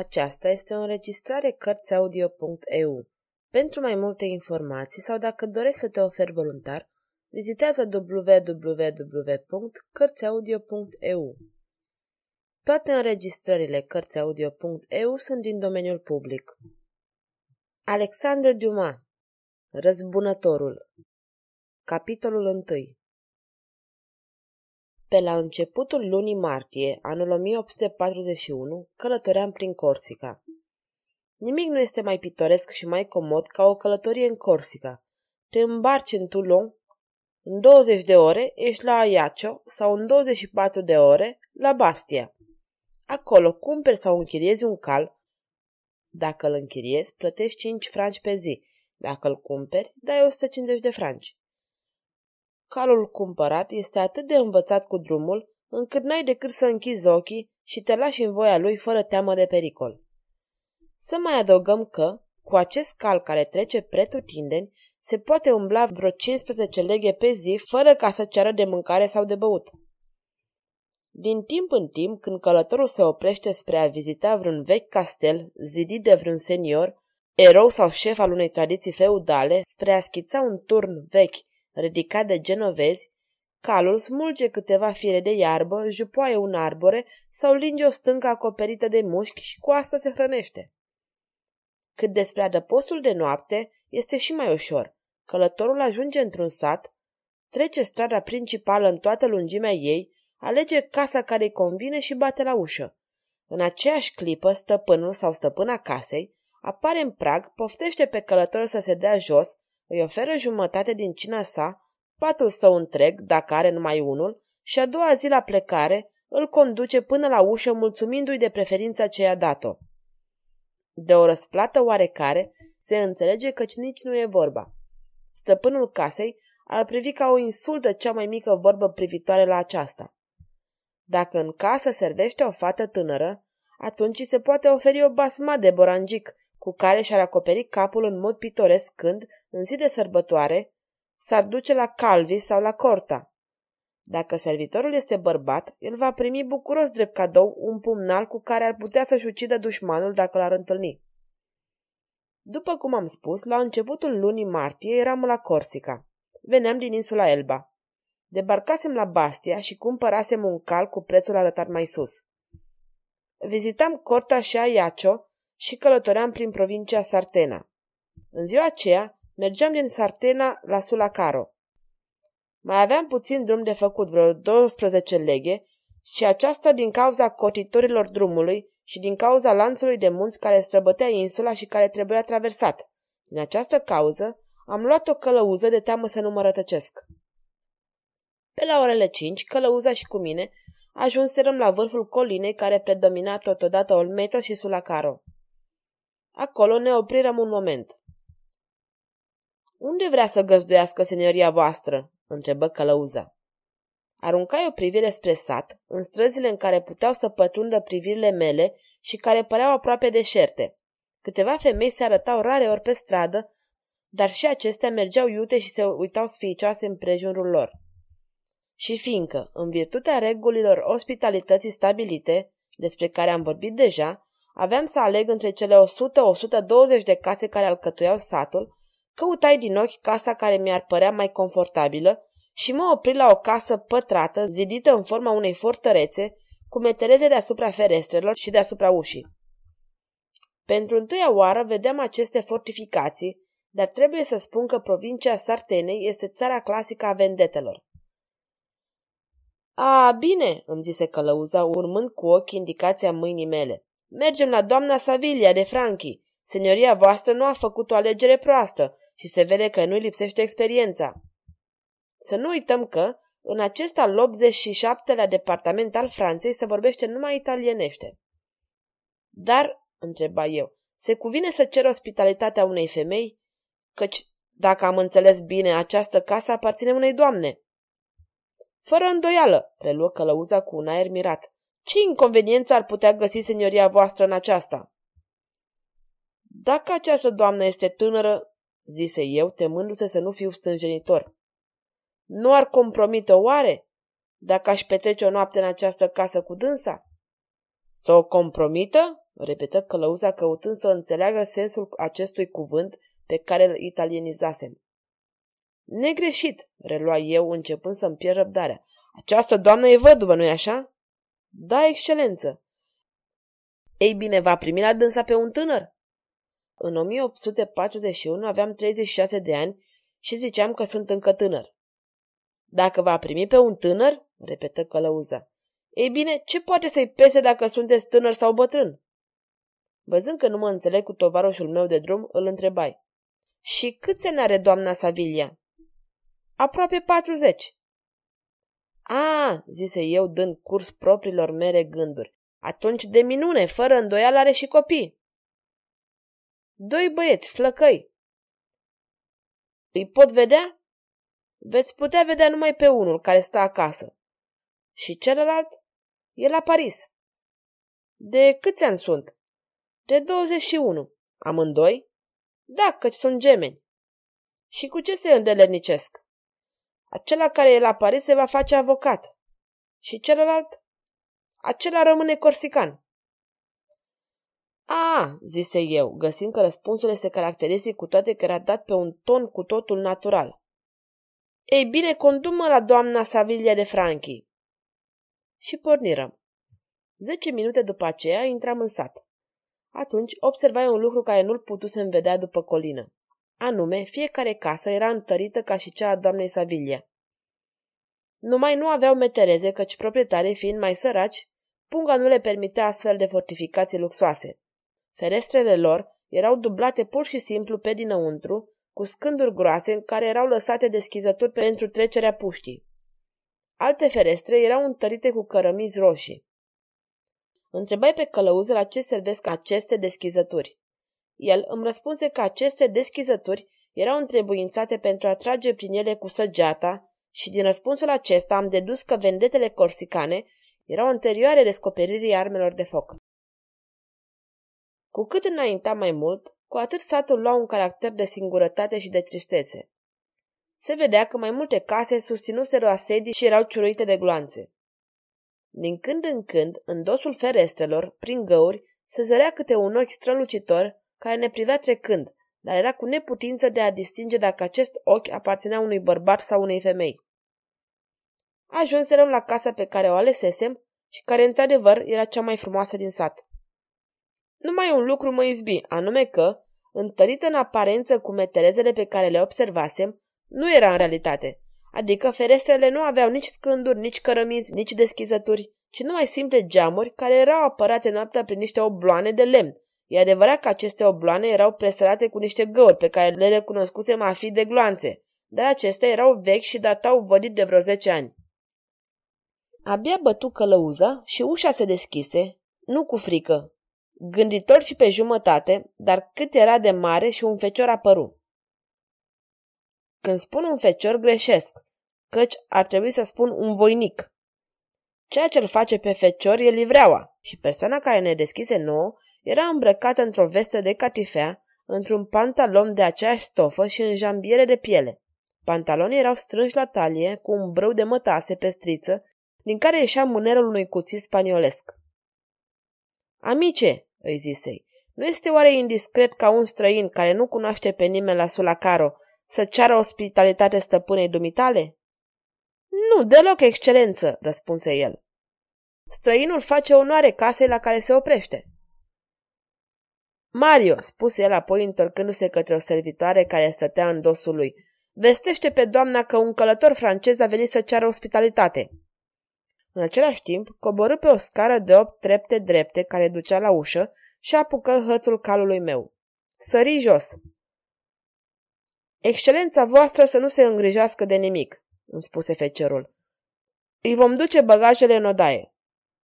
Aceasta este o înregistrare Cărțiaudio.eu. Pentru mai multe informații sau dacă dorești să te oferi voluntar, vizitează www.cărțiaudio.eu. Toate înregistrările Cărțiaudio.eu sunt din domeniul public. Alexandre Dumas Răzbunătorul Capitolul 1 pe la începutul lunii martie, anul 1841, călătoream prin Corsica. Nimic nu este mai pitoresc și mai comod ca o călătorie în Corsica. Te îmbarci în Toulon, în 20 de ore ești la Ajaccio sau în 24 de ore la Bastia. Acolo cumperi sau închiriezi un cal. Dacă îl închiriezi, plătești 5 franci pe zi. Dacă îl cumperi, dai 150 de franci. Calul cumpărat este atât de învățat cu drumul, încât n-ai decât să închizi ochii și te lași în voia lui fără teamă de pericol. Să mai adăugăm că, cu acest cal care trece pretutindeni, se poate umbla vreo 15 leghe pe zi fără ca să ceară de mâncare sau de băut. Din timp în timp, când călătorul se oprește spre a vizita vreun vechi castel zidit de vreun senior, erou sau șef al unei tradiții feudale, spre a schița un turn vechi ridicat de genovezi, calul smulge câteva fire de iarbă, jupoaie un arbore sau linge o stâncă acoperită de mușchi și cu asta se hrănește. Cât despre adăpostul de noapte, este și mai ușor. Călătorul ajunge într-un sat, trece strada principală în toată lungimea ei, alege casa care îi convine și bate la ușă. În aceeași clipă, stăpânul sau stăpâna casei apare în prag, poftește pe călător să se dea jos, îi oferă jumătate din cina sa, patul său întreg, dacă are numai unul, și a doua zi la plecare îl conduce până la ușă mulțumindu-i de preferința ce i-a dat-o. De o răsplată oarecare se înțelege căci nici nu e vorba. Stăpânul casei ar privi ca o insultă cea mai mică vorbă privitoare la aceasta. Dacă în casă servește o fată tânără, atunci se poate oferi o basma de borangic cu care și-ar acoperi capul în mod pitoresc când, în zi de sărbătoare, s-ar duce la Calvi sau la Corta. Dacă servitorul este bărbat, el va primi bucuros drept cadou un pumnal cu care ar putea să-și ucidă dușmanul dacă l-ar întâlni. După cum am spus, la începutul lunii martie eram la Corsica. Veneam din insula Elba. Debarcasem la Bastia și cumpărasem un cal cu prețul arătat mai sus. Vizitam Corta și Aiacio, și călătoream prin provincia Sartena. În ziua aceea, mergeam din Sartena la Sulacaro. Mai aveam puțin drum de făcut, vreo 12 leghe, și aceasta din cauza cotitorilor drumului și din cauza lanțului de munți care străbătea insula și care trebuia traversat. Din această cauză, am luat o călăuză de teamă să nu mă rătăcesc. Pe la orele cinci, călăuza și cu mine ajunserăm la vârful colinei care predomina totodată Olmeto și Sulacaro. Acolo ne oprirăm un moment. Unde vrea să găzduiască senioria voastră?" întrebă călăuza. Aruncai o privire spre sat, în străzile în care puteau să pătrundă privirile mele și care păreau aproape deșerte. Câteva femei se arătau rare ori pe stradă, dar și acestea mergeau iute și se uitau sfiicioase în prejurul lor. Și fiindcă, în virtutea regulilor ospitalității stabilite, despre care am vorbit deja, Aveam să aleg între cele 100-120 de case care alcătuiau satul, căutai din ochi casa care mi-ar părea mai confortabilă și mă opri la o casă pătrată, zidită în forma unei fortărețe, cu metereze deasupra ferestrelor și deasupra ușii. Pentru întâia oară vedeam aceste fortificații, dar trebuie să spun că provincia Sartenei este țara clasică a vendetelor. A, bine, îmi zise călăuza, urmând cu ochii indicația mâinii mele. Mergem la doamna Savilia de Franchi. Senioria voastră nu a făcut o alegere proastă și se vede că nu-i lipsește experiența. Să nu uităm că, în acest al 87-lea departament al Franței se vorbește numai italienește. Dar, întreba eu, se cuvine să cer ospitalitatea unei femei? Căci, dacă am înțeles bine, această casă aparține unei doamne. Fără îndoială, reluă călăuza cu un aer mirat. Ce inconveniență ar putea găsi senioria voastră în aceasta? Dacă această doamnă este tânără, zise eu, temându-se să nu fiu stânjenitor, nu ar compromite oare dacă aș petrece o noapte în această casă cu dânsa? Să o compromită? repetă călăuza căutând să înțeleagă sensul acestui cuvânt pe care îl italienizasem. Negreșit, relua eu, începând să-mi pierd răbdarea. Această doamnă e văduvă, nu-i așa? Da, excelență. Ei bine, va primi la dânsa pe un tânăr? În 1841 aveam 36 de ani și ziceam că sunt încă tânăr. Dacă va primi pe un tânăr, repetă călăuza. Ei bine, ce poate să-i pese dacă sunteți tânăr sau bătrân? Văzând că nu mă înțeleg cu tovarășul meu de drum, îl întrebai. Și câți ani are doamna Savilia? Aproape patruzeci. A, zise eu, dând curs propriilor mele gânduri. Atunci de minune, fără îndoială are și copii. Doi băieți, flăcăi. Îi pot vedea? Veți putea vedea numai pe unul care stă acasă. Și celălalt? E la Paris. De câți ani sunt? De 21. Amândoi? Da, căci sunt gemeni. Și cu ce se îndelernicesc? Acela care e la Paris se va face avocat. Și celălalt? Acela rămâne corsican. A, zise eu, găsind că răspunsul este caracteristic cu toate că era dat pe un ton cu totul natural. Ei bine, condumă la doamna Savilia de Franchi. Și pornirăm. Zece minute după aceea intram în sat. Atunci observai un lucru care nu-l putusem vedea după colină. Anume, fiecare casă era întărită ca și cea a doamnei Savilia. Numai nu aveau metereze, căci proprietarii fiind mai săraci, punga nu le permitea astfel de fortificații luxoase. Ferestrele lor erau dublate pur și simplu pe dinăuntru, cu scânduri groase în care erau lăsate deschizături pentru trecerea puștii. Alte ferestre erau întărite cu cărămizi roșii. Întrebai pe călăuză la ce servesc aceste deschizături. El îmi răspunse că aceste deschizături erau întrebuințate pentru a trage prin ele cu săgeata și din răspunsul acesta am dedus că vendetele corsicane erau anterioare descoperirii armelor de foc. Cu cât înainta mai mult, cu atât satul lua un caracter de singurătate și de tristețe. Se vedea că mai multe case susținuseră asedii și erau ciuruite de gloanțe. Din când în când, în dosul ferestrelor, prin găuri, se zărea câte un ochi strălucitor care ne privea trecând, dar era cu neputință de a distinge dacă acest ochi aparținea unui bărbat sau unei femei. Ajunserăm la casa pe care o alesesem și care, într-adevăr, era cea mai frumoasă din sat. Numai un lucru mă izbi, anume că, întărită în aparență cu meterezele pe care le observasem, nu era în realitate, adică ferestrele nu aveau nici scânduri, nici cărămizi, nici deschizături, ci numai simple geamuri care erau apărate noaptea prin niște obloane de lemn. E adevărat că aceste obloane erau presărate cu niște găuri pe care le recunoscusem a fi de gloanțe, dar acestea erau vechi și datau vădit de vreo zece ani. Abia bătu călăuza și ușa se deschise, nu cu frică, gânditor și pe jumătate, dar cât era de mare și un fecior apăru. Când spun un fecior, greșesc, căci ar trebui să spun un voinic. Ceea ce îl face pe fecior e livreaua și persoana care ne deschise nouă era îmbrăcată într-o vestă de catifea, într-un pantalon de aceeași stofă și în jambiere de piele. Pantalonii erau strânși la talie, cu un brâu de mătase pe striță, din care ieșea mânerul unui cuțit spaniolesc. Amice, îi zisei, nu este oare indiscret ca un străin care nu cunoaște pe nimeni la Sulacaro să ceară ospitalitate stăpânei dumitale? Nu, deloc, excelență, răspunse el. Străinul face onoare casei la care se oprește. Mario, spuse el apoi întorcându-se către o servitoare care stătea în dosul lui, vestește pe doamna că un călător francez a venit să ceară ospitalitate. În același timp, coborâ pe o scară de opt trepte drepte care ducea la ușă și apucă hățul calului meu. Sări jos. Excelența voastră să nu se îngrijească de nimic, îmi spuse fecerul. Îi vom duce bagajele în odaie.